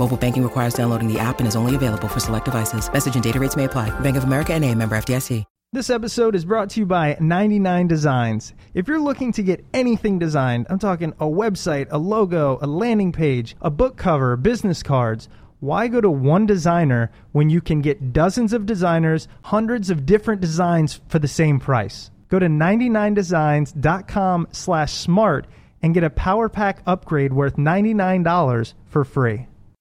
Mobile banking requires downloading the app and is only available for select devices. Message and data rates may apply. Bank of America and a member FDIC. This episode is brought to you by 99 Designs. If you're looking to get anything designed, I'm talking a website, a logo, a landing page, a book cover, business cards, why go to one designer when you can get dozens of designers, hundreds of different designs for the same price? Go to 99designs.com slash smart and get a power pack upgrade worth $99 for free.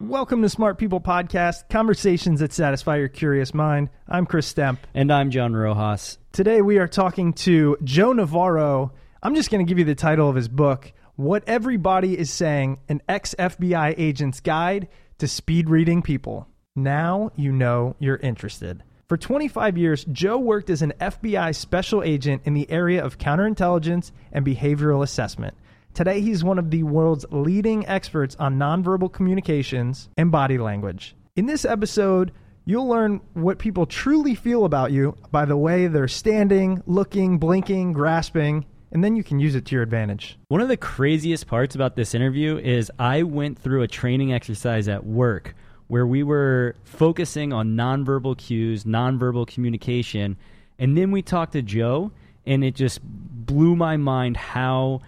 Welcome to Smart People Podcast, conversations that satisfy your curious mind. I'm Chris Stemp. And I'm John Rojas. Today we are talking to Joe Navarro. I'm just going to give you the title of his book, What Everybody is Saying An Ex FBI Agent's Guide to Speed Reading People. Now you know you're interested. For 25 years, Joe worked as an FBI special agent in the area of counterintelligence and behavioral assessment. Today, he's one of the world's leading experts on nonverbal communications and body language. In this episode, you'll learn what people truly feel about you by the way they're standing, looking, blinking, grasping, and then you can use it to your advantage. One of the craziest parts about this interview is I went through a training exercise at work where we were focusing on nonverbal cues, nonverbal communication, and then we talked to Joe, and it just blew my mind how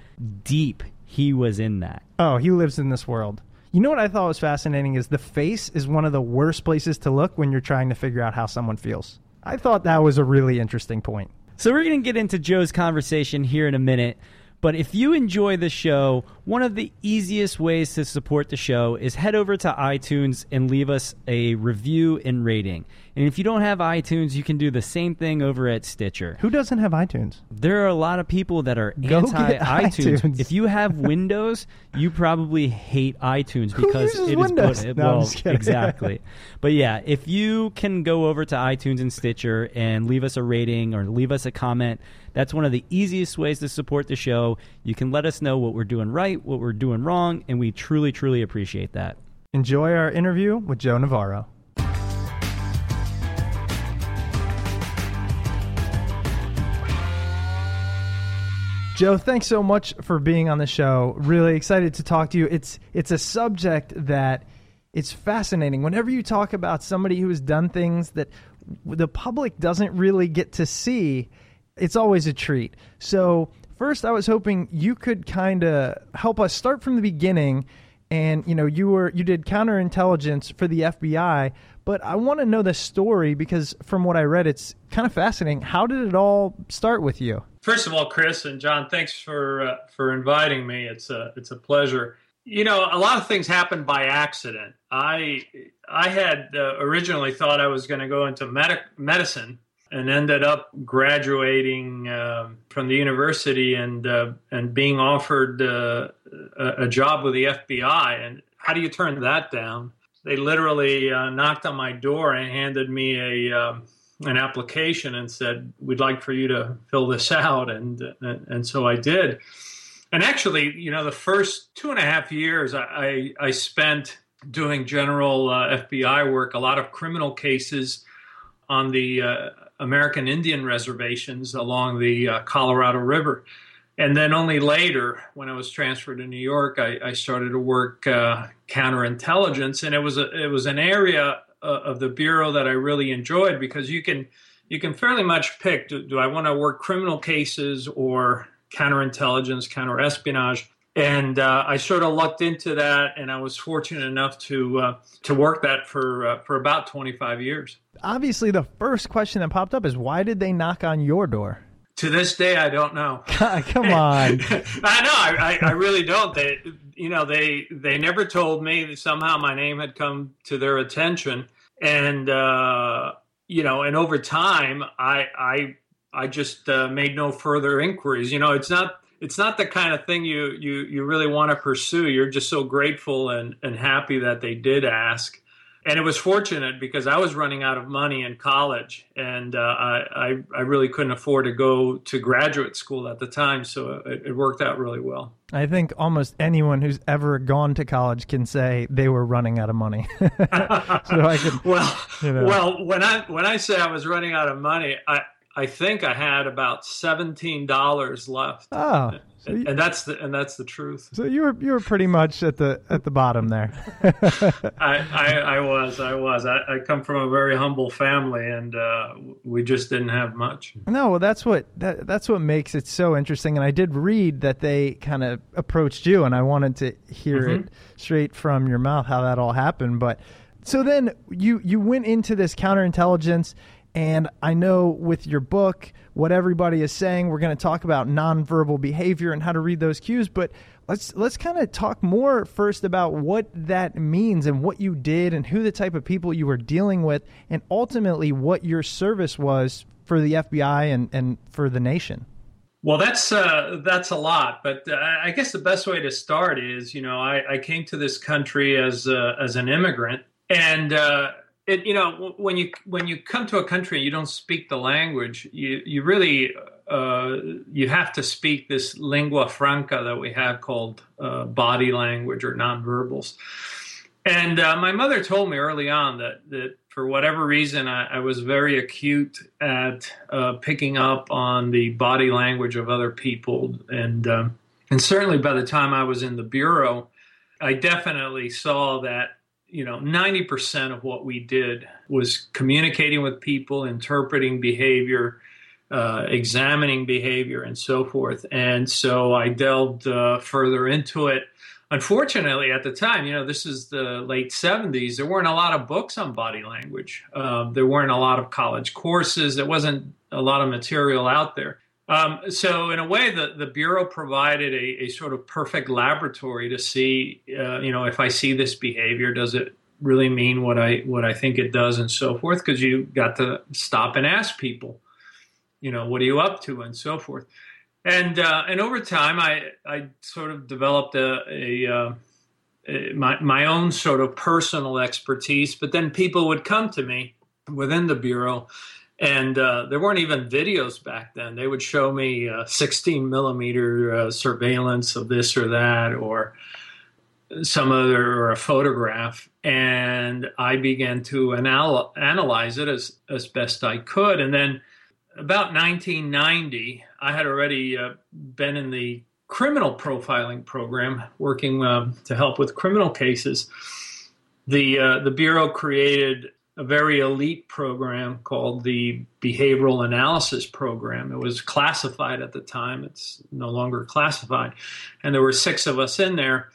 deep he was in that. Oh, he lives in this world. You know what I thought was fascinating is the face is one of the worst places to look when you're trying to figure out how someone feels. I thought that was a really interesting point. So we're going to get into Joe's conversation here in a minute. But if you enjoy the show, one of the easiest ways to support the show is head over to iTunes and leave us a review and rating. And if you don't have iTunes, you can do the same thing over at Stitcher. Who doesn't have iTunes? There are a lot of people that are Go anti iTunes. iTunes. If you have Windows, you probably hate iTunes because it is Windows? put- No, I'm well, exactly. but yeah, if you can go over to iTunes and Stitcher and leave us a rating or leave us a comment, that's one of the easiest ways to support the show. You can let us know what we're doing right, what we're doing wrong, and we truly, truly appreciate that. Enjoy our interview with Joe Navarro. Joe, thanks so much for being on the show. Really excited to talk to you. It's it's a subject that it's fascinating. Whenever you talk about somebody who has done things that the public doesn't really get to see, it's always a treat. So, first I was hoping you could kind of help us start from the beginning and you know you were you did counterintelligence for the FBI. But I want to know the story because from what I read, it's kind of fascinating. How did it all start with you? First of all, Chris and John, thanks for uh, for inviting me. It's a it's a pleasure. You know, a lot of things happened by accident. I I had uh, originally thought I was going to go into medic- medicine and ended up graduating uh, from the university and uh, and being offered uh, a, a, job with the FBI. And how do you turn that down? They literally uh, knocked on my door and handed me a um, an application and said, "We'd like for you to fill this out," and and, and so I did. And actually, you know, the first two and a half years I I, I spent doing general uh, FBI work, a lot of criminal cases on the uh, American Indian reservations along the uh, Colorado River. And then only later, when I was transferred to New York, I, I started to work uh, counterintelligence, and it was a, it was an area uh, of the bureau that I really enjoyed because you can you can fairly much pick do, do I want to work criminal cases or counterintelligence, counterespionage, and uh, I sort of lucked into that, and I was fortunate enough to uh, to work that for uh, for about 25 years. Obviously, the first question that popped up is why did they knock on your door? To this day, I don't know. Come on, I know I, I, I really don't. They you know they they never told me that somehow my name had come to their attention and uh, you know and over time i i i just uh, made no further inquiries you know it's not it's not the kind of thing you you you really want to pursue you're just so grateful and and happy that they did ask and it was fortunate because I was running out of money in college, and uh, I, I really couldn't afford to go to graduate school at the time, so it, it, worked out really well. I think almost anyone who's ever gone to college can say they were running out of money. so I could, well, you know. well, when I when I say I was running out of money, I I think I had about seventeen dollars left. Oh, so you, and that's the and that's the truth. So you were you were pretty much at the at the bottom there. I, I, I was I was I, I, come from a very humble family, and uh, we just didn't have much. No, well, that's what that, that's what makes it so interesting. And I did read that they kind of approached you, and I wanted to hear mm-hmm. it straight from your mouth how that all happened. But so then you you went into this counterintelligence and I know with your book, what everybody is saying, we're going to talk about nonverbal behavior and how to read those cues. But let's let's kind of talk more first about what that means and what you did and who the type of people you were dealing with, and ultimately what your service was for the FBI and, and for the nation. Well, that's uh, that's a lot, but uh, I guess the best way to start is, you know, I, I came to this country as uh, as an immigrant, and uh, it, you know when you when you come to a country and you don't speak the language you you really uh, you have to speak this lingua franca that we have called uh, body language or nonverbals. And uh, my mother told me early on that that for whatever reason I, I was very acute at uh, picking up on the body language of other people. And um, and certainly by the time I was in the bureau I definitely saw that you know 90% of what we did was communicating with people interpreting behavior uh, examining behavior and so forth. And so i delved uh, further into it. Unfortunately at the time you know this is the late 70s there weren't a lot of books on body language. Uh, there weren't a lot of college courses. There wasn't a lot of material out there um, so in a way, the, the bureau provided a, a sort of perfect laboratory to see, uh, you know, if I see this behavior, does it really mean what I what I think it does, and so forth. Because you got to stop and ask people, you know, what are you up to, and so forth. And uh, and over time, I I sort of developed a, a, uh, my my own sort of personal expertise. But then people would come to me within the bureau and uh, there weren't even videos back then. They would show me uh, 16 millimeter uh, surveillance of this or that, or some other or a photograph, and I began to anal- analyze it as as best I could. And then about 1990, I had already uh, been in the criminal profiling program, working um, to help with criminal cases. The uh, the bureau created a very elite program called the Behavioral Analysis Program. It was classified at the time, it's no longer classified. And there were six of us in there.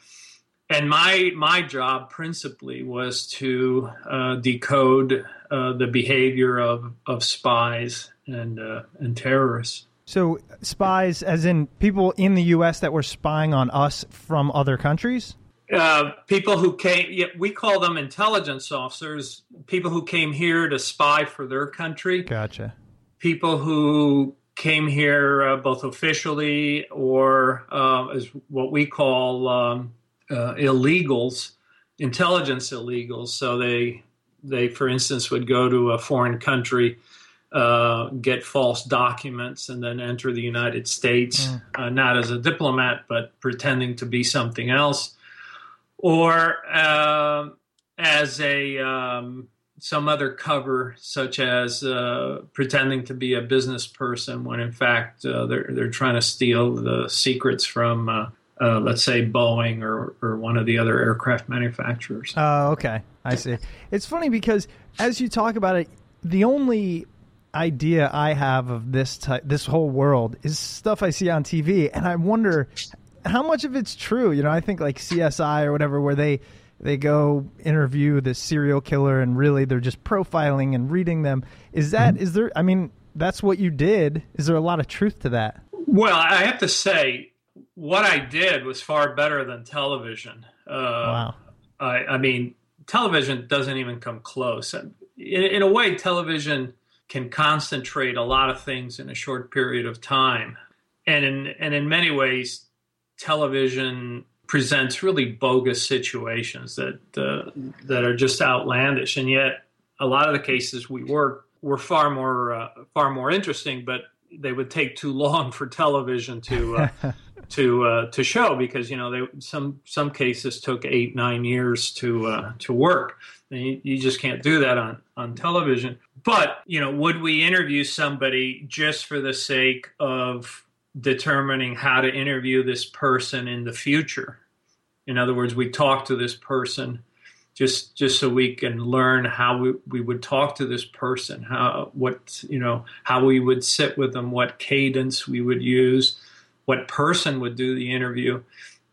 and my my job principally was to uh, decode uh, the behavior of, of spies and uh, and terrorists. So spies, as in people in the U.S. that were spying on us from other countries. Uh, people who came, we call them intelligence officers. People who came here to spy for their country. Gotcha. People who came here uh, both officially or uh, as what we call um, uh, illegals, intelligence illegals. So they they, for instance, would go to a foreign country, uh, get false documents, and then enter the United States, mm. uh, not as a diplomat, but pretending to be something else, or uh, as a um, some other cover, such as uh, pretending to be a business person when in fact uh, they're they're trying to steal the secrets from uh, uh, let's say Boeing or, or one of the other aircraft manufacturers. Oh, okay. I see. It's funny because as you talk about it, the only idea I have of this type, this whole world is stuff I see on TV, and I wonder how much of it's true. You know, I think like CSI or whatever, where they they go interview the serial killer, and really they're just profiling and reading them. Is that mm-hmm. is there? I mean, that's what you did. Is there a lot of truth to that? Well, I have to say what I did was far better than television. Uh, wow. I, I, mean, television doesn't even come close. In, in, a way, television can concentrate a lot of things in a short period of time, and in and in many ways, television presents really bogus situations that uh, that are just outlandish, and yet a lot of the cases we work were far more uh, far more interesting, but they would take too long for television to uh, to uh, to show because you know they, some some cases took eight nine years to uh, to work. And you, you just can't do that on on television. But you know, would we interview somebody just for the sake of determining how to interview this person in the future? In other words, we talk to this person just just so we can learn how we, we would talk to this person, how what you know how we would sit with them, what cadence we would use what person would do the interview.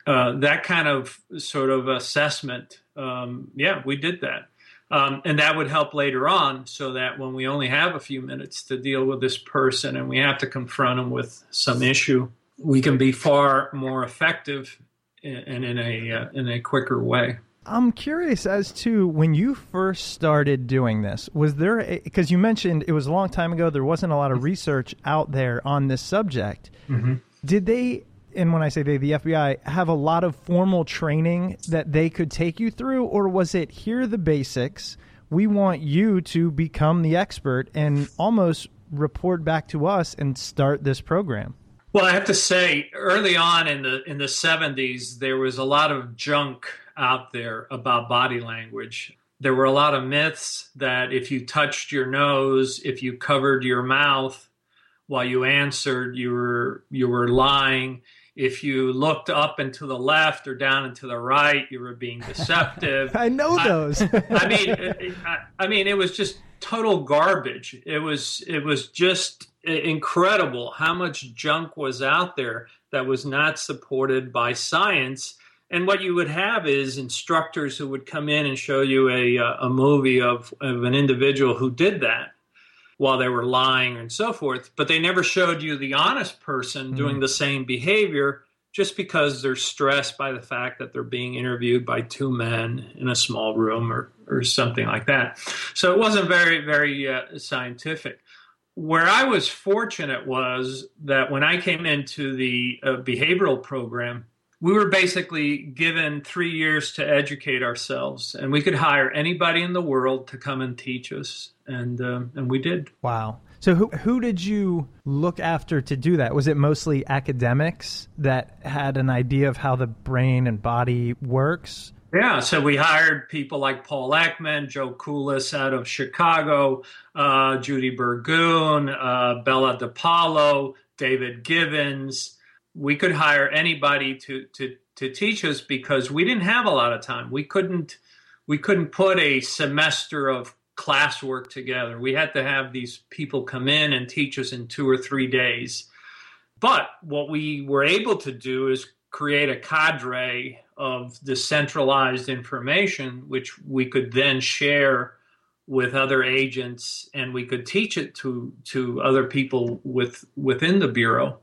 Uh, that kind of sort of assessment, um, yeah, we did that. Um, and that would help later on so that when we only have a few minutes to deal with this person and we have to confront them with some issue, we can be far more effective and in a, uh, in a quicker way. I'm curious as to when you first started doing this, was there, because you mentioned it was a long time ago, there wasn't a lot of research out there on this subject. Mm-hmm did they and when I say they, the FBI, have a lot of formal training that they could take you through, or was it here the basics? We want you to become the expert and almost report back to us and start this program. Well, I have to say, early on in the in the seventies, there was a lot of junk out there about body language. There were a lot of myths that if you touched your nose, if you covered your mouth, while you answered, you were you were lying. If you looked up and to the left or down and to the right, you were being deceptive. I know those. I, I mean, I, I mean, it was just total garbage. It was it was just incredible how much junk was out there that was not supported by science. And what you would have is instructors who would come in and show you a, a movie of, of an individual who did that while they were lying and so forth. But they never showed you the honest person mm-hmm. doing the same behavior just because they're stressed by the fact that they're being interviewed by two men in a small room or, or something like that. So it wasn't very, very uh, scientific. Where I was fortunate was that when I came into the uh, behavioral program, we were basically given three years to educate ourselves, and we could hire anybody in the world to come and teach us, and um, and we did. Wow. So who who did you look after to do that? Was it mostly academics that had an idea of how the brain and body works? Yeah, so we hired people like Paul Ekman, Joe Kulis out of Chicago, uh, Judy Burgoon, uh, Bella DePaulo, David Givens, we could hire anybody to to to teach us because we didn't have a lot of time. We couldn't we couldn't put a semester of classwork together. We had to have these people come in and teach us in two or three days. But what we were able to do is create a cadre of decentralized information, which we could then share with other agents, and we could teach it to to other people with within the bureau.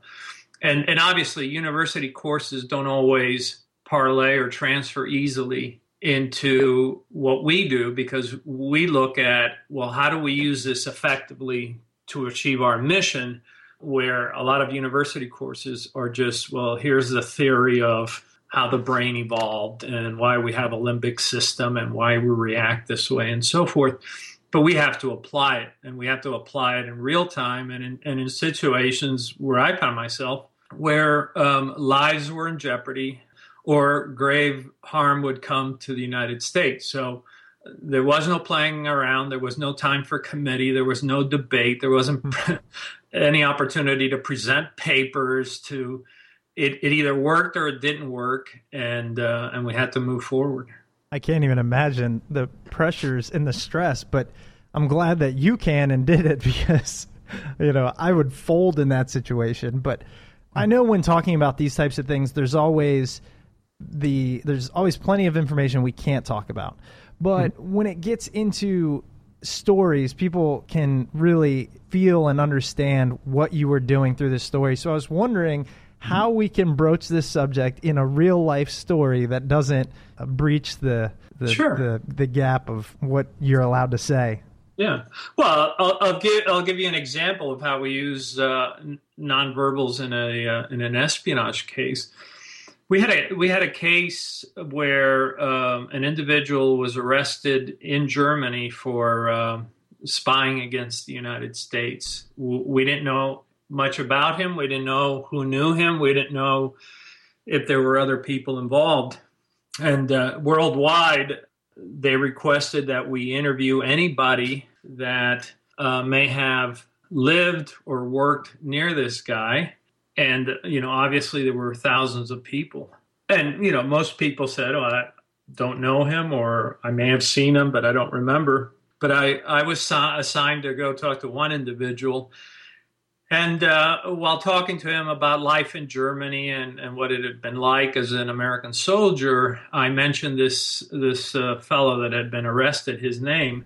And and obviously, university courses don't always parlay or transfer easily into what we do because we look at well, how do we use this effectively to achieve our mission? Where a lot of university courses are just well, here's the theory of how the brain evolved and why we have a limbic system and why we react this way and so forth. But we have to apply it and we have to apply it in real time and in, and in situations where I found myself where um, lives were in jeopardy or grave harm would come to the United States. So there was no playing around. There was no time for committee. There was no debate. There wasn't any opportunity to present papers to it, it either worked or it didn't work, and uh, and we had to move forward. I can't even imagine the pressures and the stress, but I'm glad that you can and did it because you know I would fold in that situation. But I know when talking about these types of things, there's always the there's always plenty of information we can't talk about. But mm-hmm. when it gets into stories, people can really feel and understand what you were doing through this story. So I was wondering how we can broach this subject in a real life story that doesn't uh, breach the the, sure. the the gap of what you're allowed to say. Yeah. Well, I'll, I'll, give I'll give you an example of how we use uh, nonverbals in a uh, in an espionage case. We had a we had a case where um, an individual was arrested in Germany for uh, spying against the United States. We didn't know much about him. We didn't know who knew him. We didn't know if there were other people involved. And uh, worldwide, they requested that we interview anybody that uh, may have lived or worked near this guy. And, you know, obviously there were thousands of people. And, you know, most people said, oh, I don't know him or I may have seen him, but I don't remember. But I, I was assigned to go talk to one individual and uh, while talking to him about life in Germany and, and what it had been like as an American soldier, I mentioned this this uh, fellow that had been arrested, his name,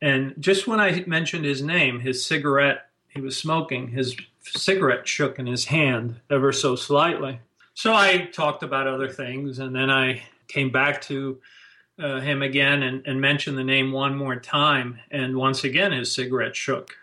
and just when I mentioned his name, his cigarette he was smoking, his cigarette shook in his hand ever so slightly. So I talked about other things, and then I came back to uh, him again and, and mentioned the name one more time, and once again his cigarette shook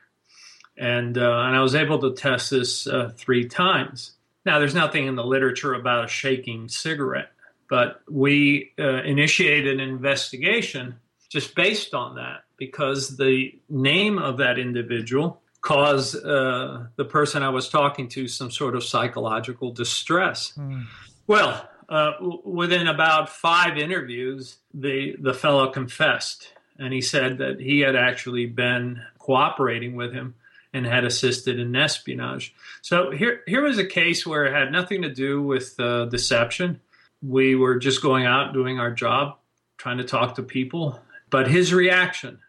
and uh, and I was able to test this uh, three times. Now, there's nothing in the literature about a shaking cigarette, but we uh, initiated an investigation just based on that because the name of that individual caused uh, the person I was talking to some sort of psychological distress. Mm. Well, uh, w- within about five interviews, the the fellow confessed, and he said that he had actually been cooperating with him and had assisted in espionage. So here, here was a case where it had nothing to do with uh, deception. We were just going out doing our job, trying to talk to people. But his reaction,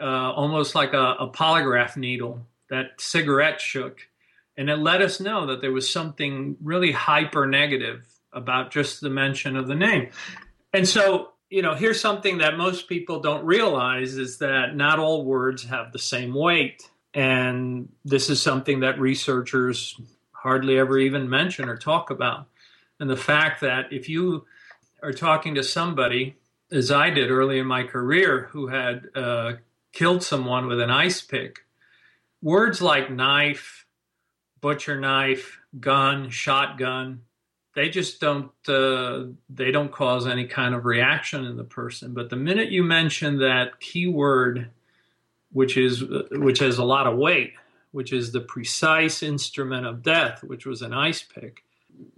uh, almost like a, a polygraph needle, that cigarette shook, and it let us know that there was something really hyper negative about just the mention of the name. And so, you know, here's something that most people don't realize is that not all words have the same weight. And this is something that researchers hardly ever even mention or talk about. And the fact that if you are talking to somebody, as I did early in my career, who had uh, killed someone with an ice pick, words like knife, butcher knife, gun, shotgun, they just don't uh, they don't cause any kind of reaction in the person. But the minute you mention that keyword which is which has a lot of weight, which is the precise instrument of death, which was an ice pick.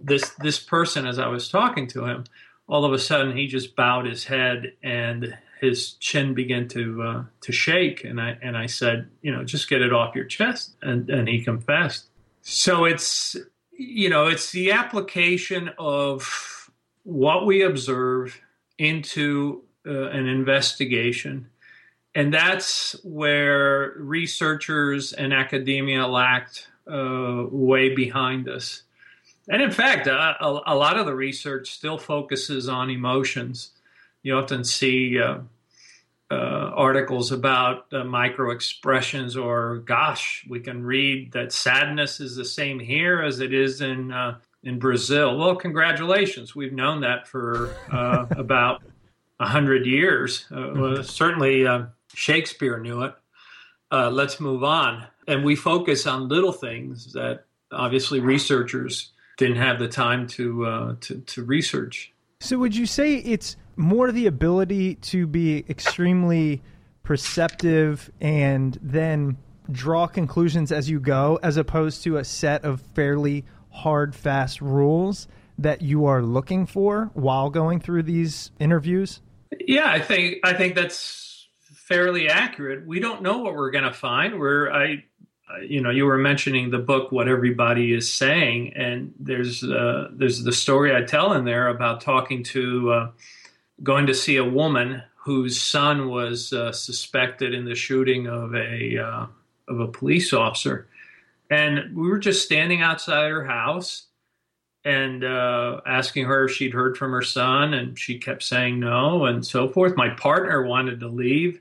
This this person, as I was talking to him, all of a sudden he just bowed his head and his chin began to uh, to shake, and I and I said, you know, just get it off your chest, and and he confessed. So it's you know it's the application of what we observe into uh, an investigation and that's where researchers and academia lacked uh, way behind us. And in fact, a, a, lot of the research still focuses on emotions. You often see uh, uh, articles about uh, micro expressions, or gosh, we can read that sadness is the same here as it is in uh, in Brazil. Well, congratulations, we've known that for uh, about a hundred years. Well, certainly, Shakespeare knew it. let's move on, and we focus on little things that obviously researchers didn't have the time to uh, to, to research. So, would you say it's more the ability to be extremely perceptive and then draw conclusions as you go, as opposed to a set of fairly hard, fast rules that you are looking for while going through these interviews? Yeah, I think I think that's fairly accurate. We don't know what we're going to find. We're I you know, you were mentioning the book "What Everybody Is Saying," and there's uh, there's the story I tell in there about talking to uh, going to see a woman whose son was uh, suspected in the shooting of a uh, of a police officer, and we were just standing outside her house and uh, asking her if she'd heard from her son, and she kept saying no, and so forth. My partner wanted to leave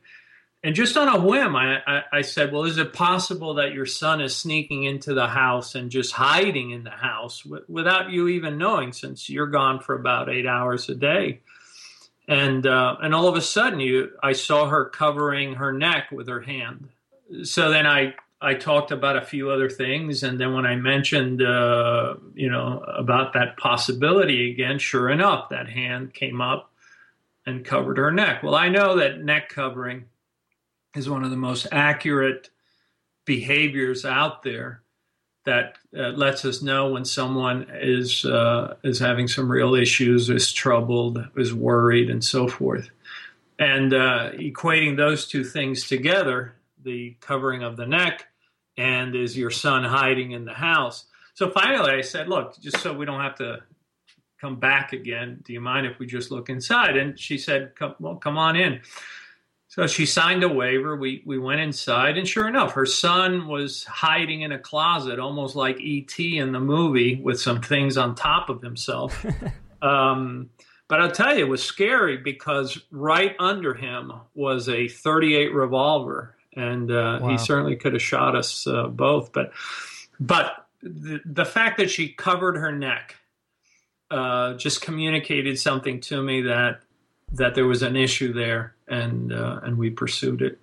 and just on a whim, I, I, I, said, Well, is it possible that your son is sneaking into the house and just hiding in the house w- without you even knowing since you're gone for about eight hours a day? And, uh, and all of a sudden, you, I saw her covering her neck with her hand. So then I, I talked about a few other things. And then when I mentioned, uh, you know, about that possibility again, sure enough, that hand came up and covered her neck. Well, I know that neck covering is one of the most accurate behaviors out there that uh, lets us know when someone is uh, is having some real issues, is troubled, is worried, and so forth. And uh, equating those two things together, the covering of the neck and is your son hiding in the house. So finally, I said, "Look, just so we don't have to come back again, do you mind if we just look inside?" And she said, come, "Well, come on in." So she signed a waiver. We we went inside, and sure enough, her son was hiding in a closet, almost like E.T. in the movie, with some things on top of himself. um, but I'll tell you, it was scary because right under him was a 38 revolver, and uh, wow. he certainly could have shot us uh, both. But but the, the fact that she covered her neck uh, just communicated something to me that that there was an issue there, and uh, and we pursued it.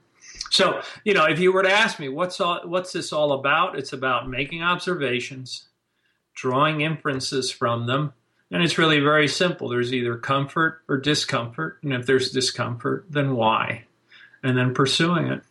So, you know, if you were to ask me what's all, what's this all about, it's about making observations, drawing inferences from them, and it's really very simple. There's either comfort or discomfort, and if there's discomfort, then why, and then pursuing it.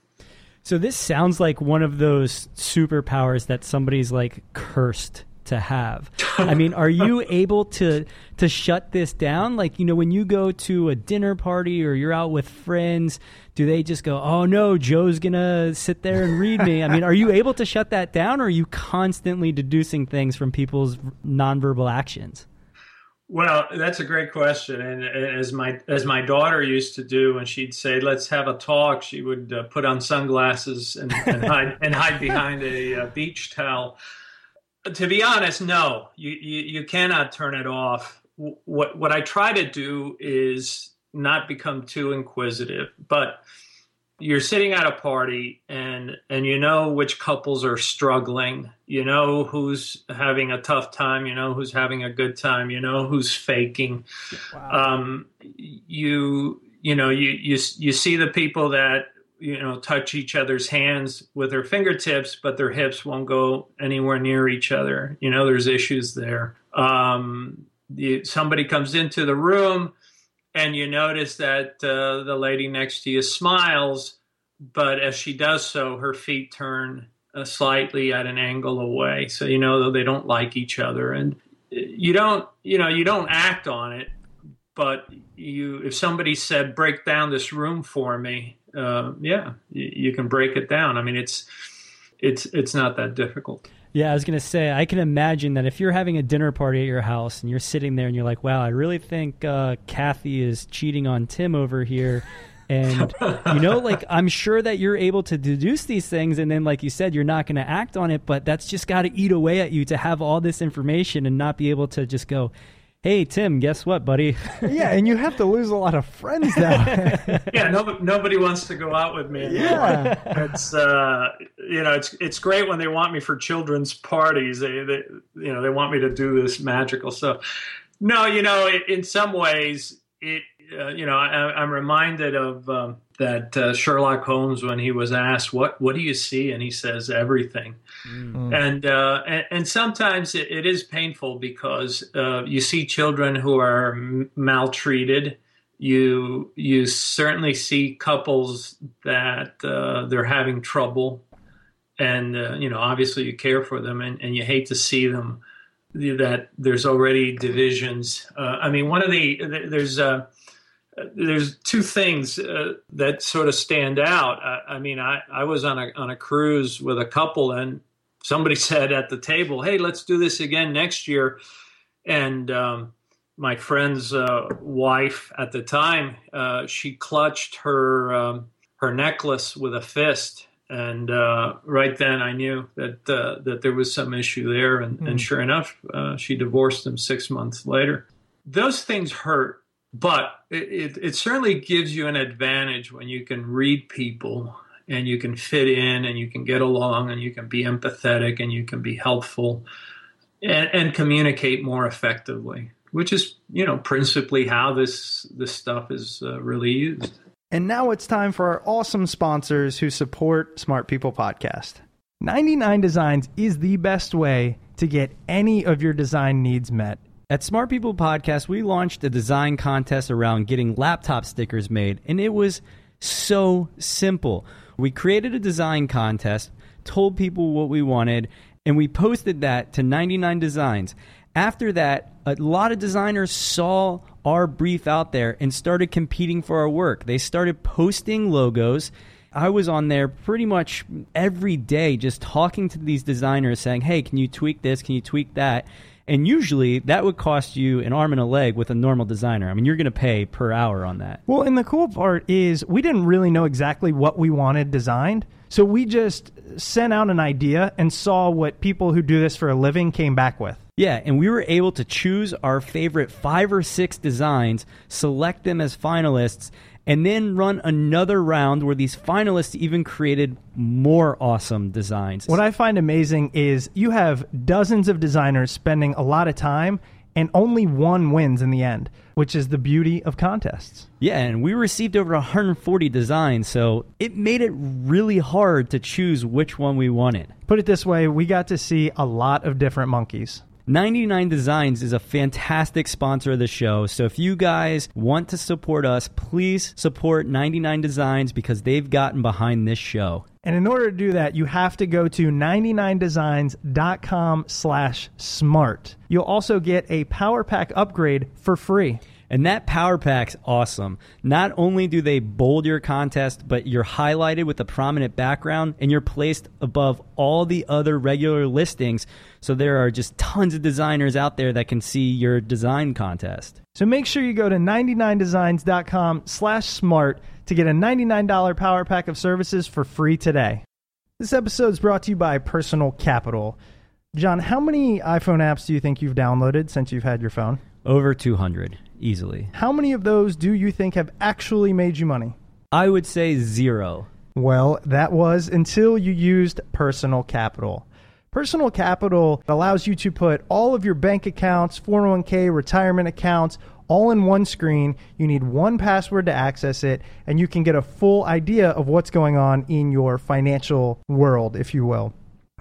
So this sounds like one of those superpowers that somebody's like cursed to have. I mean, are you able to to shut this down? Like, you know, when you go to a dinner party or you're out with friends, do they just go, "Oh no, Joe's going to sit there and read me?" I mean, are you able to shut that down or are you constantly deducing things from people's nonverbal actions? Well, that's a great question, and as my as my daughter used to do when she'd say, "Let's have a talk," she would uh, put on sunglasses and, and hide and hide behind a uh, beach towel to be honest, no, you, you, you cannot turn it off. What what I try to do is not become too inquisitive, but you're sitting at a party and and you know which couples are struggling. You know who's having a tough time. You know who's having a good time. You know who's faking. Wow. um, you you know you you you see the people that you know touch each other's hands with their fingertips but their hips won't go anywhere near each other. You know there's issues there. Um, you, somebody comes into the room and you notice that uh, the lady next to you smiles but as she does so her feet turn uh, slightly at an angle away. So you know they don't like each other and you don't you know you don't act on it but you if somebody said break down this room for me uh, yeah, you, you can break it down. I mean, it's it's it's not that difficult. Yeah, I was gonna say I can imagine that if you're having a dinner party at your house and you're sitting there and you're like, "Wow, I really think uh, Kathy is cheating on Tim over here," And you know, like I'm sure that you're able to deduce these things, and then, like you said, you're not going to act on it. But that's just got to eat away at you to have all this information and not be able to just go, "Hey, Tim, guess what, buddy?" yeah, and you have to lose a lot of friends now. yeah, no, nobody wants to go out with me. Anymore. Yeah. it's uh, you know, it's it's great when they want me for children's parties. They, they you know, they want me to do this magical stuff. No, you know, in some ways, it uh, you know, I, am reminded of um, that uh, Sherlock Holmes when he was asked, "What what do you see?" and he says, "Everything." Mm. And, uh, and, and sometimes it, it is painful because uh, you see children who are m- maltreated. You you certainly see couples that uh, they're having trouble, and uh, you know, obviously you care for them, and, and you hate to see them that there's already divisions. I mean, one of the there's there's two things uh, that sort of stand out. I, I, mean, I, I was on a on a cruise with a couple, and somebody said at the table, "Hey, let's do this again next year." And um, my friend's uh, wife at the time, uh, she clutched her um, her necklace with a fist, and uh, right then I knew that uh, that there was some issue there. And, mm. and sure enough, uh, she divorced him six months later. Those things hurt but it, it, certainly gives you an advantage when you can read people and you can fit in and you can get along and you can be empathetic and you can be helpful and, and communicate more effectively which is you know principally how this this stuff is uh, really used. And now it's time for our awesome sponsors who support smart people podcast. 99 designs is the best way to get any of your design needs met at Smart People Podcast, we launched a design contest around getting laptop stickers made, and it was so simple. We created a design contest, told people what we wanted, and we posted that to 99 designs. After that, a lot of designers saw our brief out there and started competing for our work. They started posting logos. I was on there pretty much every day just talking to these designers saying, hey, can you tweak this? Can you tweak that? And usually that would cost you an arm and a leg with a normal designer. I mean, you're going to pay per hour on that. Well, and the cool part is we didn't really know exactly what we wanted designed. So we just sent out an idea and saw what people who do this for a living came back with. Yeah, and we were able to choose our favorite five or six designs, select them as finalists, and then run another round where these finalists even created more awesome designs. What I find amazing is you have dozens of designers spending a lot of time and only one wins in the end, which is the beauty of contests. Yeah, and we received over 140 designs, so it made it really hard to choose which one we wanted. Put it this way, we got to see a lot of different monkeys. 99 Designs is a fantastic sponsor of the show. So if you guys want to support us, please support 99 Designs because they've gotten behind this show. And in order to do that, you have to go to 99designs.com slash smart. You'll also get a power pack upgrade for free. And that power pack's awesome. Not only do they bold your contest, but you're highlighted with a prominent background and you're placed above all the other regular listings. So there are just tons of designers out there that can see your design contest. So make sure you go to 99designs.com slash smart to get a $99 power pack of services for free today. This episode is brought to you by Personal Capital. John, how many iPhone apps do you think you've downloaded since you've had your phone? Over 200 easily. How many of those do you think have actually made you money? I would say zero. Well, that was until you used personal capital. Personal capital allows you to put all of your bank accounts, 401k, retirement accounts, all in one screen. You need one password to access it, and you can get a full idea of what's going on in your financial world, if you will.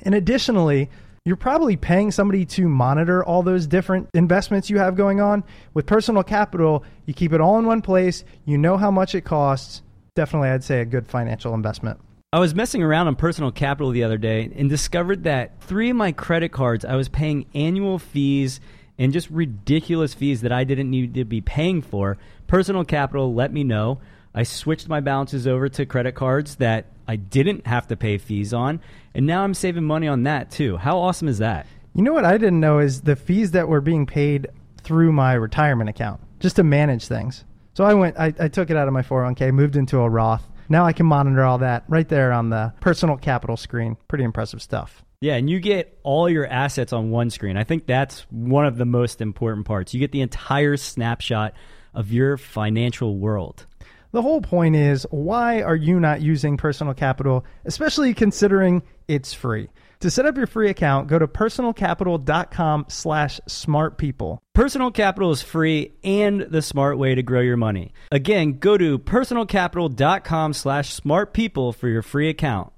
And additionally, you're probably paying somebody to monitor all those different investments you have going on. With personal capital, you keep it all in one place, you know how much it costs. Definitely, I'd say a good financial investment. I was messing around on personal capital the other day and discovered that three of my credit cards, I was paying annual fees and just ridiculous fees that I didn't need to be paying for. Personal capital let me know. I switched my balances over to credit cards that I didn't have to pay fees on, and now I'm saving money on that too. How awesome is that? You know what I didn't know is the fees that were being paid through my retirement account just to manage things. So I went, I, I took it out of my 401k, moved into a Roth. Now I can monitor all that right there on the personal capital screen. Pretty impressive stuff. Yeah, and you get all your assets on one screen. I think that's one of the most important parts. You get the entire snapshot of your financial world. The whole point is why are you not using personal capital, especially considering it's free? To set up your free account, go to personalcapital.com slash smartpeople. Personal Capital is free and the smart way to grow your money. Again, go to personalcapital.com slash smartpeople for your free account.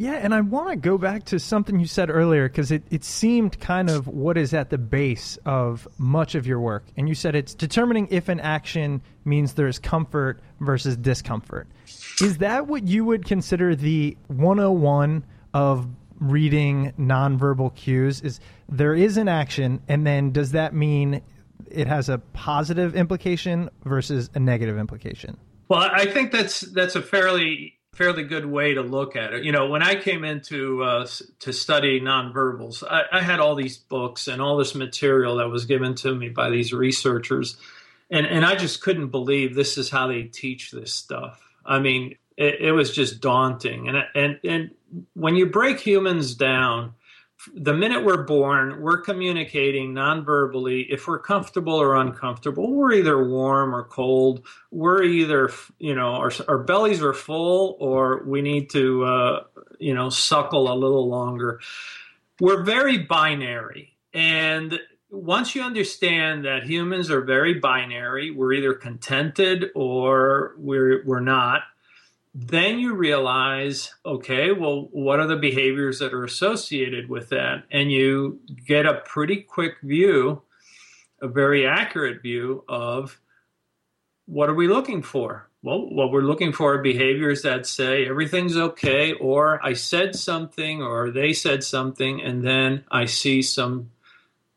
Yeah, and I want to go back to something you said earlier because it, it seemed kind of what is at the base of much of your work. And you said it's determining if an action means there's comfort versus discomfort. Is that what you would consider the 101 of reading nonverbal cues? Is there is an action, and then does that mean it has a positive implication versus a negative implication? Well, I think that's that's a fairly fairly good way to look at it. You know, when I came into uh, to study nonverbals, I, I had all these books and all this material that was given to me by these researchers, and and I just couldn't believe this is how they teach this stuff. I mean, it, it was just daunting, and and and when you break humans down the minute we're born, we're communicating non-verbally. If we're comfortable or uncomfortable, we're either warm or cold. We're either, you know, our, our bellies are full or we need to, uh, you know, suckle a little longer. We're very binary. And once you understand that humans are very binary, we're either contented or we're, we're not then you realize, okay, well, what are the behaviors that are associated with that? And you get a pretty quick view, a very accurate view of what are we looking for? Well, what we're looking for are behaviors that say everything's okay, or I said something, or they said something, and then I see some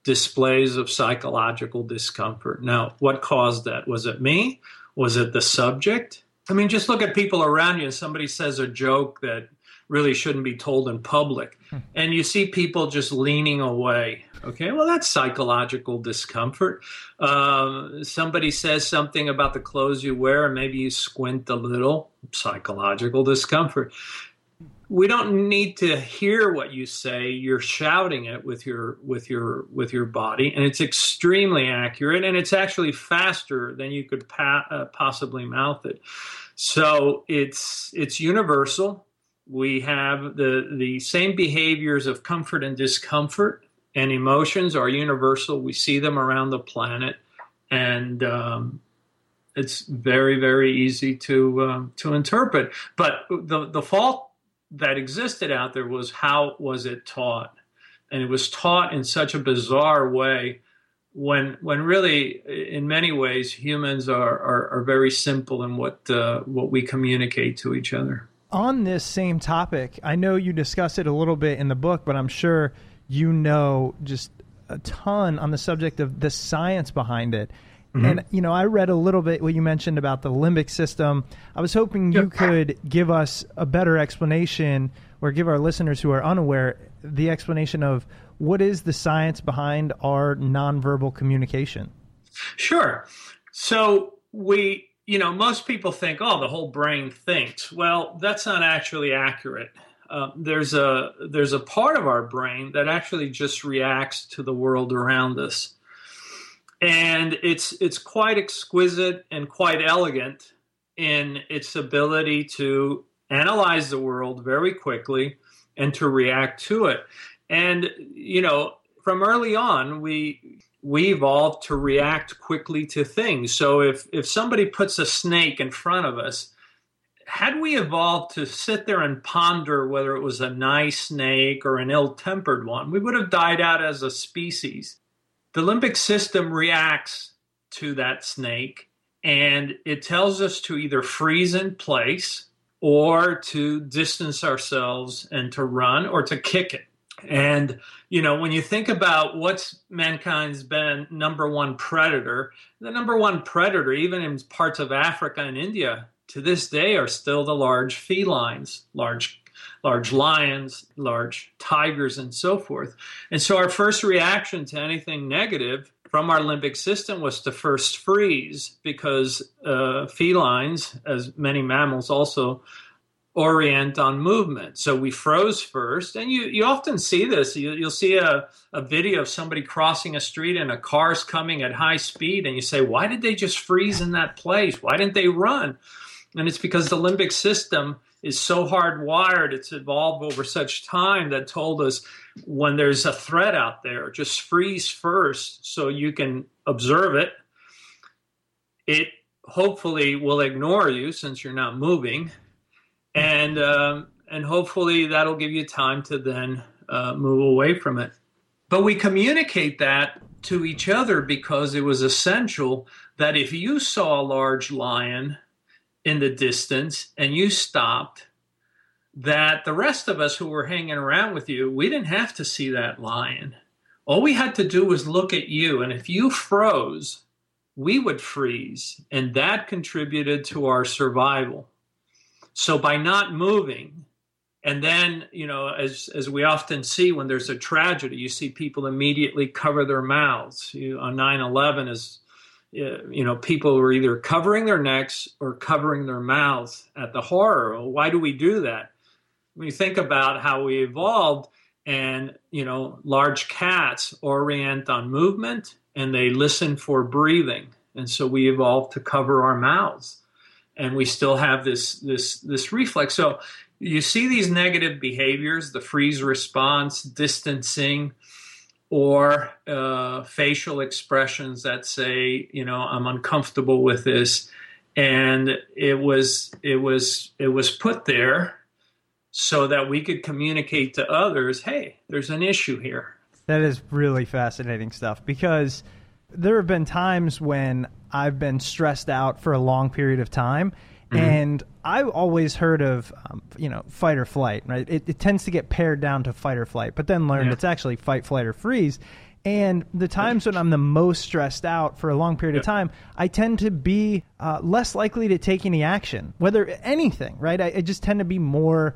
displays of psychological discomfort. Now, what caused that? Was it me? Was it the subject? I mean, just look at people around you. Somebody says a joke that really shouldn't be told in public, hmm. and you see people just leaning away. Okay, well, that's psychological discomfort. Uh, somebody says something about the clothes you wear, and maybe you squint a little. Psychological discomfort. We don't need to hear what you say. You're shouting it with your with your with your body, and it's extremely accurate, and it's actually faster than you could pa- uh, possibly mouth it. So it's it's universal. We have the the same behaviors of comfort and discomfort and emotions are universal. We see them around the planet, and um, it's very very easy to um, to interpret. But the the fault that existed out there was how was it taught, and it was taught in such a bizarre way when when really in many ways humans are are, are very simple in what uh, what we communicate to each other. On this same topic, I know you discuss it a little bit in the book, but I'm sure you know just a ton on the subject of the science behind it. Mm-hmm. And you know, I read a little bit what you mentioned about the limbic system. I was hoping you could give us a better explanation or give our listeners who are unaware the explanation of what is the science behind our nonverbal communication? Sure. So we, you know, most people think, oh, the whole brain thinks. Well, that's not actually accurate. Uh, there's a there's a part of our brain that actually just reacts to the world around us, and it's it's quite exquisite and quite elegant in its ability to analyze the world very quickly and to react to it. And you know, from early on, we we evolved to react quickly to things. So if if somebody puts a snake in front of us, had we evolved to sit there and ponder whether it was a nice snake or an ill-tempered one, we would have died out as a species. The limbic system reacts to that snake and it tells us to either freeze in place or to distance ourselves and to run or to kick it. And, you know, when you think about what's mankind's been number one predator, the number one predator, even in parts of Africa and India, to this day are still the large felines, large large lions, large tigers, and so forth. And so our first reaction to anything negative from our limbic system was to first freeze because uh, felines, as many mammals, also orient on movement. So we froze first, and you you often see this. You, will see a, a video of somebody crossing a street and a car's coming at high speed, and you say, "Why did they just freeze in that place? Why didn't they run?" And it's because the limbic system is so hardwired. It's evolved over such time that told us when there's a threat out there, just freeze first so you can observe it. It hopefully will ignore you since you're not moving, and um, and hopefully that'll give you time to then uh, move away from it. But we communicate that to each other because it was essential that if you saw a large lion in the distance and you stopped, that the rest of us who were hanging around with you, we didn't have to see that lion. All we had to do was look at you. And if you froze, we would freeze. And that contributed to our survival. So by not moving, and then, you know, as, as we often see when there's a tragedy, you see people immediately cover their mouths. You, on 9 11, as uh, you know, people were either covering their necks or covering their mouths at the horror. Well, why do we do that? When you think about how we evolved, and you know, large cats orient on movement and they listen for breathing, and so we evolved to cover our mouths, and we still have this this this reflex. So you see these negative behaviors, the freeze response, distancing or uh, facial expressions that say, you know, I'm uncomfortable with this, and it was it was it was put there so that we could communicate to others, hey, there's an issue here. That is really fascinating stuff because there have been times when I've been stressed out for a long period of time Mm-hmm. And I've always heard of, um, you know, fight or flight, right? It, it, tends to get pared down to fight or flight, but then learned yeah. it's actually fight, flight, or freeze. And the times when I'm the most stressed out for a long period of time, I tend to be uh, less likely to take any action, whether anything, right? I, I just tend to be more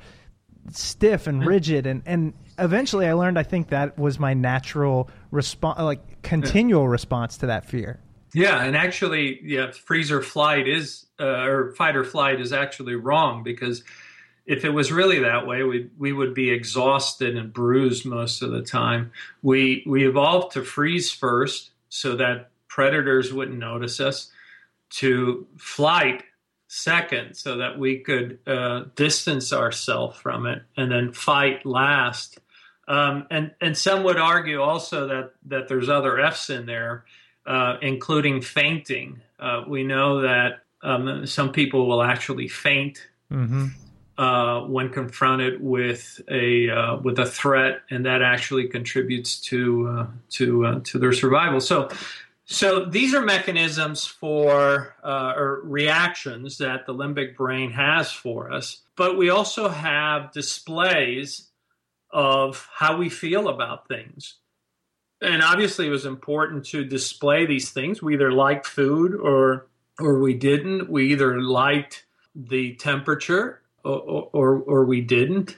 stiff and rigid. And, and eventually I learned I think that was my natural response, like continual response to that fear. Yeah, and actually, yeah, freeze or flight is uh, or fight or flight is actually wrong because if it was really that way, we we would be exhausted and bruised most of the time. We we evolved to freeze first so that predators wouldn't notice us, to flight second so that we could uh, distance ourselves from it, and then fight last. Um, and and some would argue also that that there's other F's in there uh, including fainting. Uh, we know that um, some people will actually faint mm-hmm. uh, when confronted with a uh, with a threat, and that actually contributes to uh, to uh, to their survival. So. So these are mechanisms for or reactions that the limbic brain has for us, but we also have displays of how we feel about things and obviously it was important to display these things. We either liked food or or we didn't. We either liked the temperature or, or, or we didn't.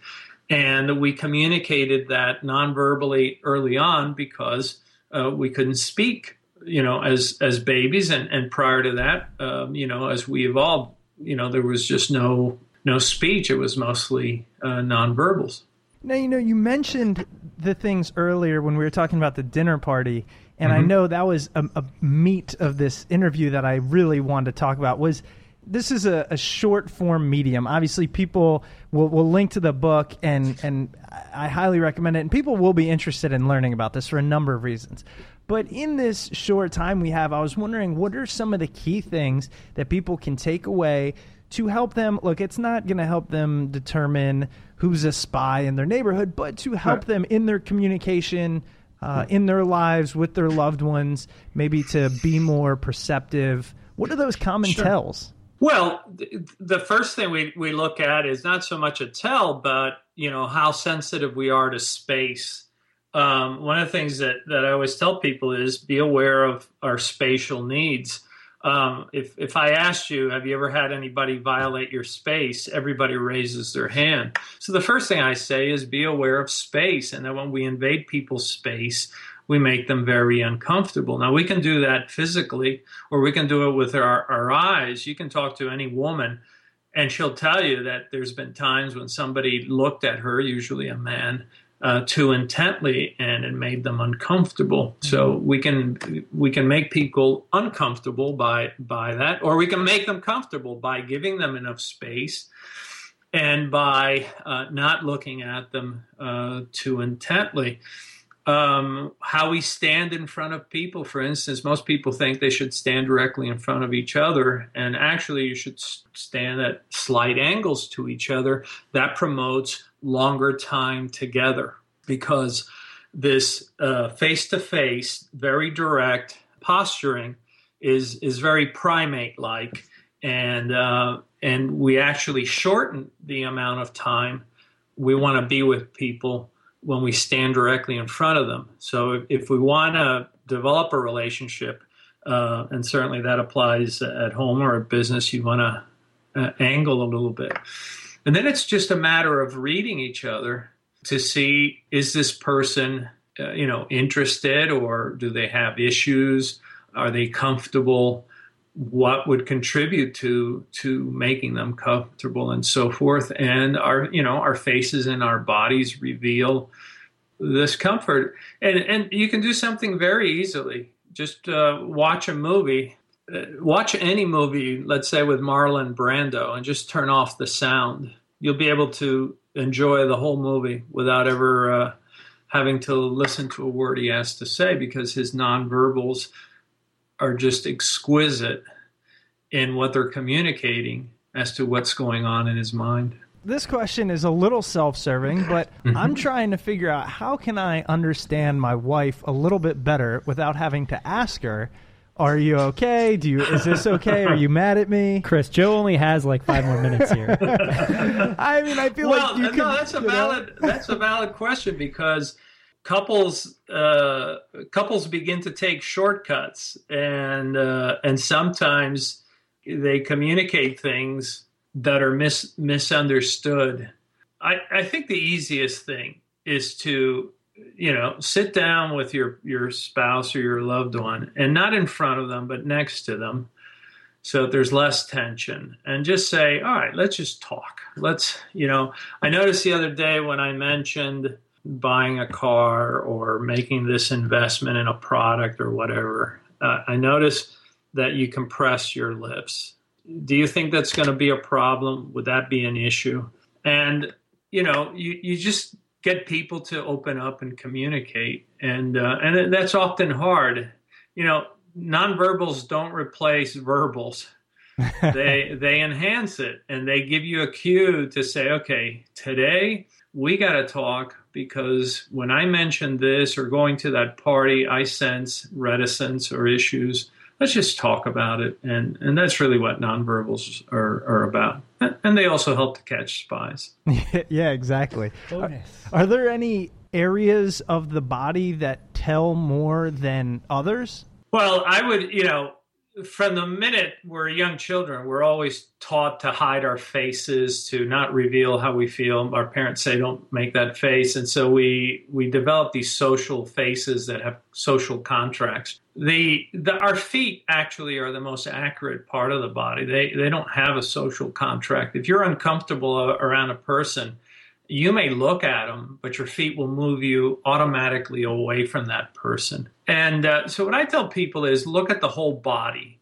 And we communicated that non-verbally early on because uh, we couldn't speak, you know, as as babies, and, and prior to that, um, you know, as we evolved, you know, there was just no no speech. It was mostly uh, nonverbals. Now, you know, you mentioned the things earlier when we were talking about the dinner party, and mm-hmm. I know that was a, a, meat of this interview that I really wanted to talk about was this is a, a, short form medium. Obviously, people will, will link to the book, and and I highly recommend it. And people will be interested in learning about this for a number of reasons. But in this short time we have, I was wondering what are some of the key things that people can take away to help them. Look, it's not going to help them determine who's a spy in their neighborhood, but to help right. them in their communication, uh, in their lives with their loved ones, maybe to be more perceptive. What are those common sure. tells? Well, the first thing we, we look at is not so much a tell, but you know how sensitive we are to space. Um, one of the things that, that I always tell people is be aware of our spatial needs. Um, if if I asked you, have you ever had anybody violate your space? Everybody raises their hand. So the first thing I say is be aware of space, and that when we invade people's space, we make them very uncomfortable. Now, we can do that physically, or we can do it with our, our eyes. You can talk to any woman, and she'll tell you that there's been times when somebody looked at her, usually a man, uh, too intently, and it made them uncomfortable. Mm-hmm. So we can we can make people uncomfortable by by that, or we can make them comfortable by giving them enough space and by uh, not looking at them uh, too intently um, how we stand in front of people. For instance, most people think they should stand directly in front of each other, and actually, you should stand at slight angles to each other. That promotes longer time together because this face to face, very direct posturing is is very primate like, and uh, and we actually shorten the amount of time we want to be with people when we stand directly in front of them. So if, if we want to develop a relationship, uh, and certainly that applies at home or at business, you want to uh, angle a little bit. And then it's just a matter of reading each other to see is this person, uh, you know, interested or do they have issues? Are they comfortable? what would contribute to to making them comfortable and so forth and our you know our faces and our bodies reveal this comfort and and you can do something very easily just uh, watch a movie watch any movie let's say with Marlon Brando and just turn off the sound you'll be able to enjoy the whole movie without ever uh, having to listen to a word he has to say because his nonverbals are just exquisite in what they're communicating as to what's going on in his mind. This question is a little self-serving, but mm-hmm. I'm trying to figure out how can I understand my wife a little bit better without having to ask her are you okay? Do you is this okay? Are you mad at me? Chris, Joe only has like five more minutes here. I mean, I feel well, like you no, that's a valid know? that's a valid question because couples uh, couples begin to take shortcuts and uh, and sometimes they communicate things that are mis- misunderstood. I, I think the easiest thing is to you know sit down with your your spouse or your loved one and not in front of them but next to them so there's less tension and just say all right let's just talk let's you know i noticed the other day when i mentioned buying a car or making this investment in a product or whatever uh, i noticed that you compress your lips. Do you think that's going to be a problem? Would that be an issue? And you know, you you just get people to open up and communicate, and uh, and that's often hard. You know, nonverbals don't replace verbals. they they enhance it and they give you a cue to say, okay, today we got to talk because when I mention this or going to that party, I sense reticence or issues let's just talk about it. And, and that's really what nonverbals are, are about. And they also help to catch spies. yeah, exactly. Are, are there any areas of the body that tell more than others? Well, I would, you know, from the minute we're young children, we're always taught to hide our faces, to not reveal how we feel. Our parents say, "Don't make that face," and so we we develop these social faces that have social contracts. The, the our feet actually are the most accurate part of the body. They they don't have a social contract. If you're uncomfortable uh, around a person, you may look at them, but your feet will move you automatically away from that person. And uh, so, what I tell people is look at the whole body.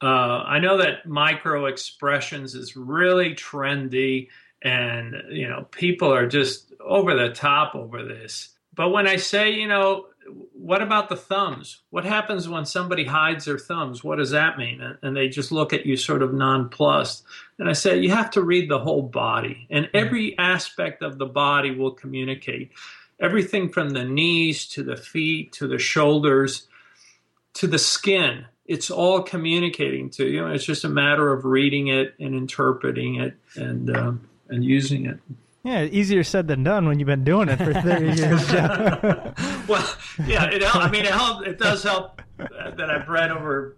Uh, I know that micro expressions is really trendy, and you know people are just over the top over this. But when I say, you know, what about the thumbs? What happens when somebody hides their thumbs? What does that mean? And they just look at you sort of nonplussed. And I say, you have to read the whole body, and mm. every aspect of the body will communicate. Everything from the knees to the feet to the shoulders to the skin. It's all communicating to you. It's just a matter of reading it and interpreting it and um, and using it. Yeah, easier said than done when you've been doing it for 30 years. well, yeah, it I mean, it, help, it does help that I've read over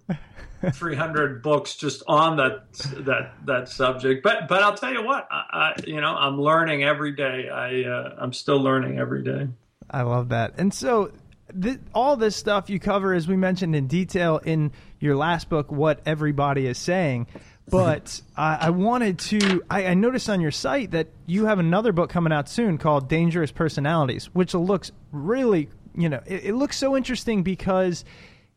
300 books just on that that that subject. But but I'll tell you what, I, I you know, I'm learning every day. I uh, I'm still learning every day. I love that. And so th- all this stuff you cover, as we mentioned in detail in your last book, What Everybody is Saying. But I, I wanted to, I, I noticed on your site that you have another book coming out soon called Dangerous Personalities, which looks really, you know, it, it looks so interesting because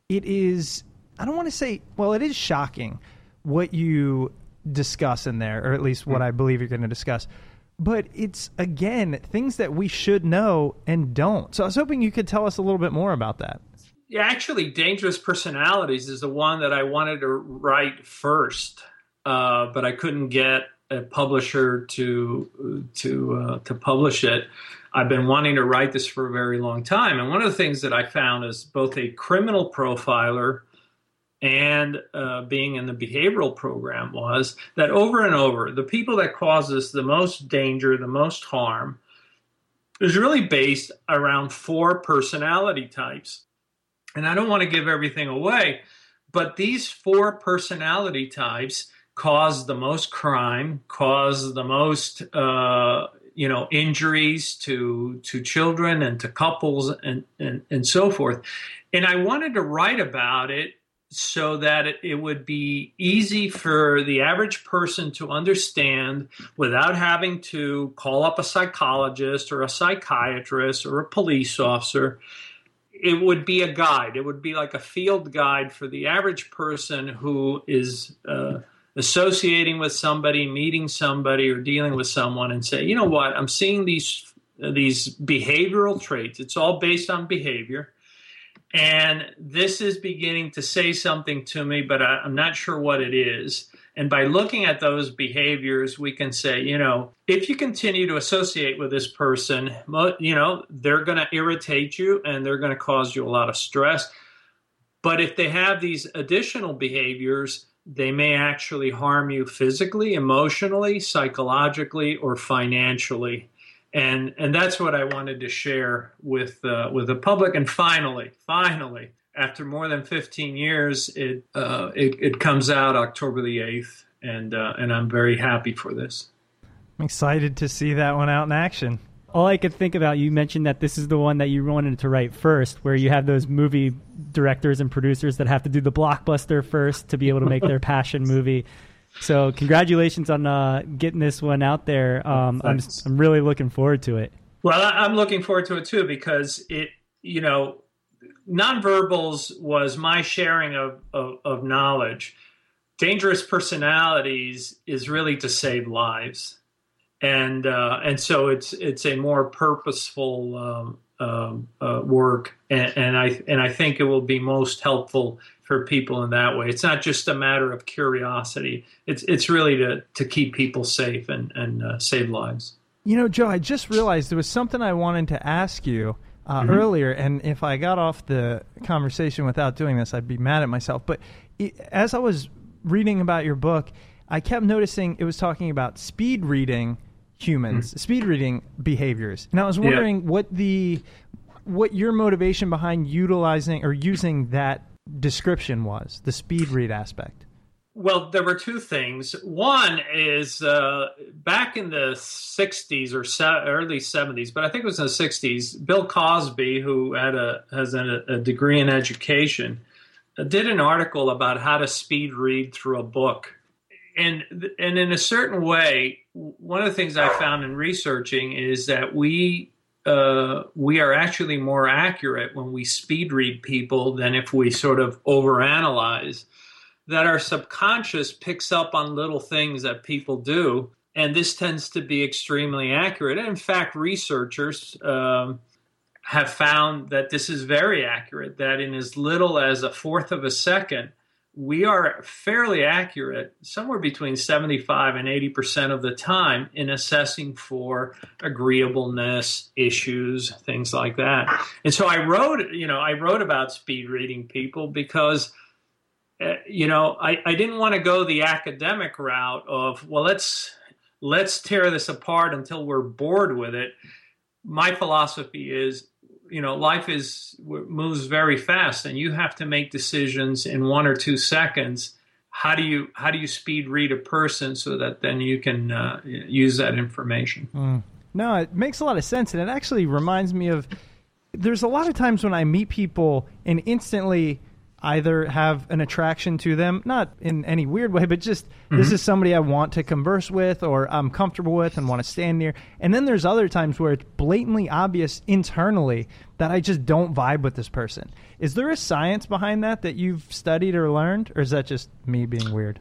it is, I don't want to say, well, it is shocking what you discuss in there, or at least what hmm. I believe you're going to discuss. But it's, again, things that we should know and don't. So I was hoping you could tell us a little bit more about that. Yeah, actually, Dangerous Personalities is the one that I wanted to write first, uh, but I couldn't get a publisher to to uh, to publish it. I've been wanting to write this for a very long time, and one of the things that I found as both a criminal profiler and uh, being in the behavioral program was that over and over, the people that cause us the most danger, the most harm, is really based around four personality types. And I don't want to give everything away, but these four personality types cause the most crime, cause the most uh, you know injuries to to children and to couples and, and and so forth. And I wanted to write about it so that it, it would be easy for the average person to understand without having to call up a psychologist or a psychiatrist or a police officer it would be a guide. It would be like a field guide for the average person who is uh, associating with somebody, meeting somebody, or dealing with someone, and say, you know what, I'm seeing these these behavioral traits. It's all based on behavior, and this is beginning to say something to me, but I, I'm not sure what it is. And by looking at those behaviors, we can say, you know, if you continue to associate with this person, you know, they're going to irritate you and they're going to cause you a lot of stress. But if they have these additional behaviors, they may actually harm you physically, emotionally, psychologically, or financially. And and that's what I wanted to share with uh, with the public. And finally, finally, after more than 15 years, it, uh, it, it comes out October the 8th, and uh, and I'm very happy for this. I'm excited to see that one out in action. All I could think about, you mentioned that this is the one that you wanted to write first, where you have those movie directors and producers that have to do the blockbuster first to be able to make their passion movie. So, congratulations on uh, getting this one out there. Um, I'm, I'm really looking forward to it. Well, I'm looking forward to it too because it, you know, nonverbals was my sharing of, of, of knowledge. Dangerous personalities is really to save lives, and uh, and so it's it's a more purposeful um, um, uh, work, and, and, I and I think it will be most helpful for people in that way. It's not just a matter of curiosity; it's it's really to to keep people safe and and uh, save lives. You know, Joe, I just realized there was something I wanted to ask you uh, mm-hmm. earlier, and if I got off the conversation without doing this, I'd be mad at myself. But it, as I was reading about your book, I kept noticing it was talking about speed reading humans, mm-hmm. speed reading behaviors, and I was wondering yeah. what the what your motivation behind utilizing or using that description was, the speed read aspect. Well, there were two things. One is uh, back in the 60s or se- early 70s, but I think it was in the 60s. Bill Cosby, who had a has a, a degree in education, did an article about how to speed read through a book, and and in a certain way, one of the things I found in researching is that we uh, we are actually more accurate when we speed read people than if we sort of overanalyze that our subconscious picks up on little things that people do. And this tends to be extremely accurate. And in fact, researchers um, have found that this is very accurate, that in as little as a fourth of a second, we are fairly accurate, somewhere between 75 and 80% of the time, in assessing for agreeableness issues, things like that. And so I wrote, you know, I wrote about speed reading people because uh, you know, I, I didn't want to go the academic route of, well, let's let's tear this apart until we're bored with it. My philosophy is, you know, life is moves very fast, and you have to make decisions in one or two seconds. How do you how do you speed read a person so that then you can uh, use that information? Mm. No, it makes a lot of sense, and it actually reminds me of there's a lot of times when I meet people and instantly either have an attraction to them, not in any weird way, but just this Mhm. is somebody I want to converse with or I'm comfortable with and want to stand near. And then there's other times where it's blatantly obvious internally that I just don't vibe with this person. Is there a science behind that that you've studied or learned, or is that just me being weird?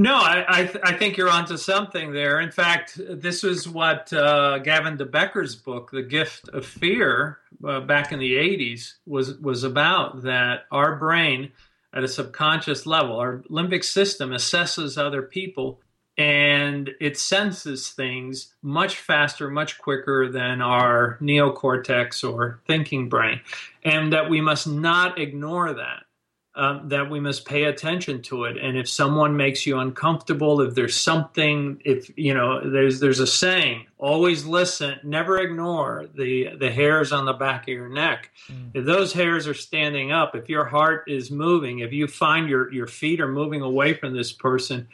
No, I I, th- I think you're onto something there. In fact, this is what uh, Gavin De Becker's book, "The Gift of Fear," uh, back in the '80s, was was about. That our brain, at a subconscious level, our limbic system assesses other people, and it senses things much faster, much quicker than our neocortex or thinking brain, and that we must not ignore that um, that we must pay attention to it. And if someone makes you uncomfortable, if there's something, if you know, there's there's a saying: always listen, never ignore the the hairs on the back of your neck. If those hairs are standing up, if your heart is moving, if you find your your feet are moving away from this person.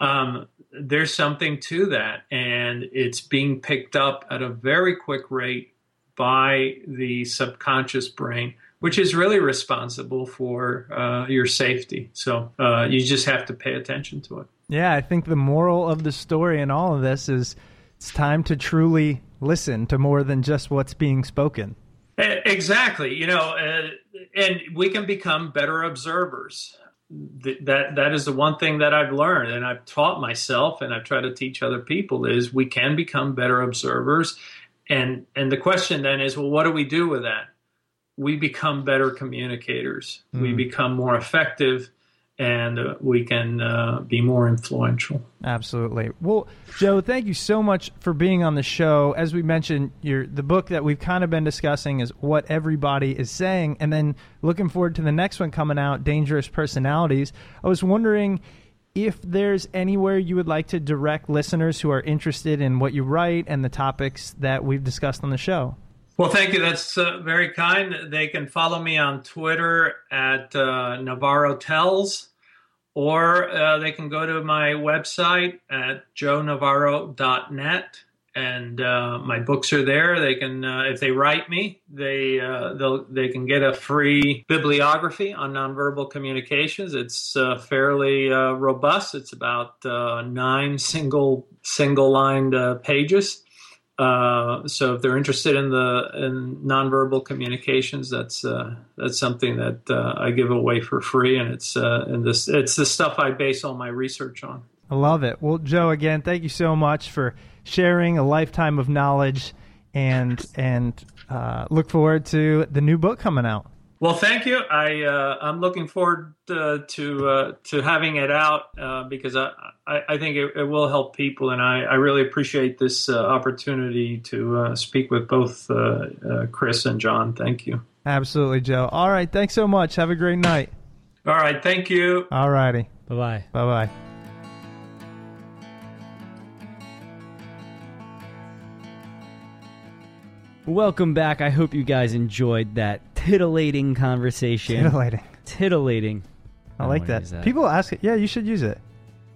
Um, there's something to that, and it's being picked up at a very quick rate by the subconscious brain, which is really responsible for uh, your safety. So uh, you just have to pay attention to it. Yeah, I think the moral of the story in all of this is it's time to truly listen to more than just what's being spoken. Exactly. You know, uh, and we can become better observers. Th- That that is the one thing that I've learned, and I've taught myself, and I've tried to teach other people is we can become better observers. And and the question then is, well, what do we do with that? We become better communicators. We Mm. become more effective, and uh, we can uh, be more influential. Absolutely. Well, Joe, thank you so much for being on the show. As we mentioned, your the book that we've kind of been discussing is what everybody is saying, and then looking forward to the next one coming out, Dangerous Personalities. I was wondering if there's anywhere you would like to direct listeners who are interested in what you write and the topics that we've discussed on the show. Well, thank you. That's uh, very kind. They can follow me on Twitter at uh, Navarro Tells, or uh, they can go to my website at joenavarro.net, and uh, my books are there. They can, uh, if they write me, they uh, they can get a free bibliography on nonverbal communications. It's fairly robust. It's about nine single single lined pages. Uh, so if they're interested in the in nonverbal communications, that's uh, that's something that uh, I give away for free, and it's uh, and this it's the stuff I base all my research on. I love it. Well, Joe, again, thank you so much for sharing a lifetime of knowledge, and and uh, look forward to the new book coming out. Well, thank you. I uh, I'm looking forward uh, to uh, to having it out uh, because I I, I think it, it will help people, and I, I really appreciate this uh, opportunity to uh, speak with both uh, uh, Chris and John. Thank you. Absolutely, Joe. All right, thanks so much. Have a great night. All right, thank you. All righty. Bye bye. Bye bye. Welcome back. I hope you guys enjoyed that titillating conversation. Titillating. Titillating. I don't like that. that. People ask it. Yeah, you should use it.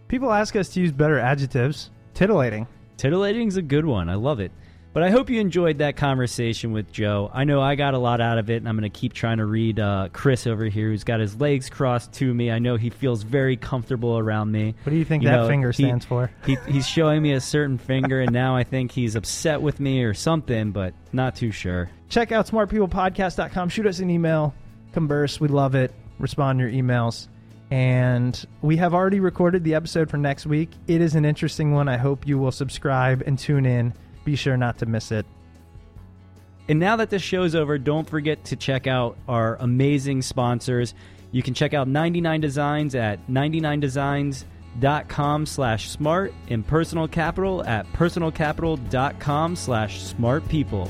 People ask us to use better adjectives. Titillating. Titillating's a good one. I love it. But I hope you enjoyed that conversation with Joe. I know I got a lot out of it, and I'm going to keep trying to read uh, Chris over here, who's got his legs crossed to me. I know he feels very comfortable around me. What do you think You that know, finger he- stands for? He, he's showing me a certain finger, and now I think he's upset with me or something, but not too sure. Check out smartpeoplepodcast.com. Shoot us an email. Converse. We love it. Respond to your emails. And we have already recorded the episode for next week. It is an interesting one. I hope you will subscribe and tune in. Be sure not to miss it. And now that this show's over, don't forget to check out our amazing sponsors. You can check out 99 Designs at 99designs.com slash smart and Personal Capital at personalcapital.com slash smart people.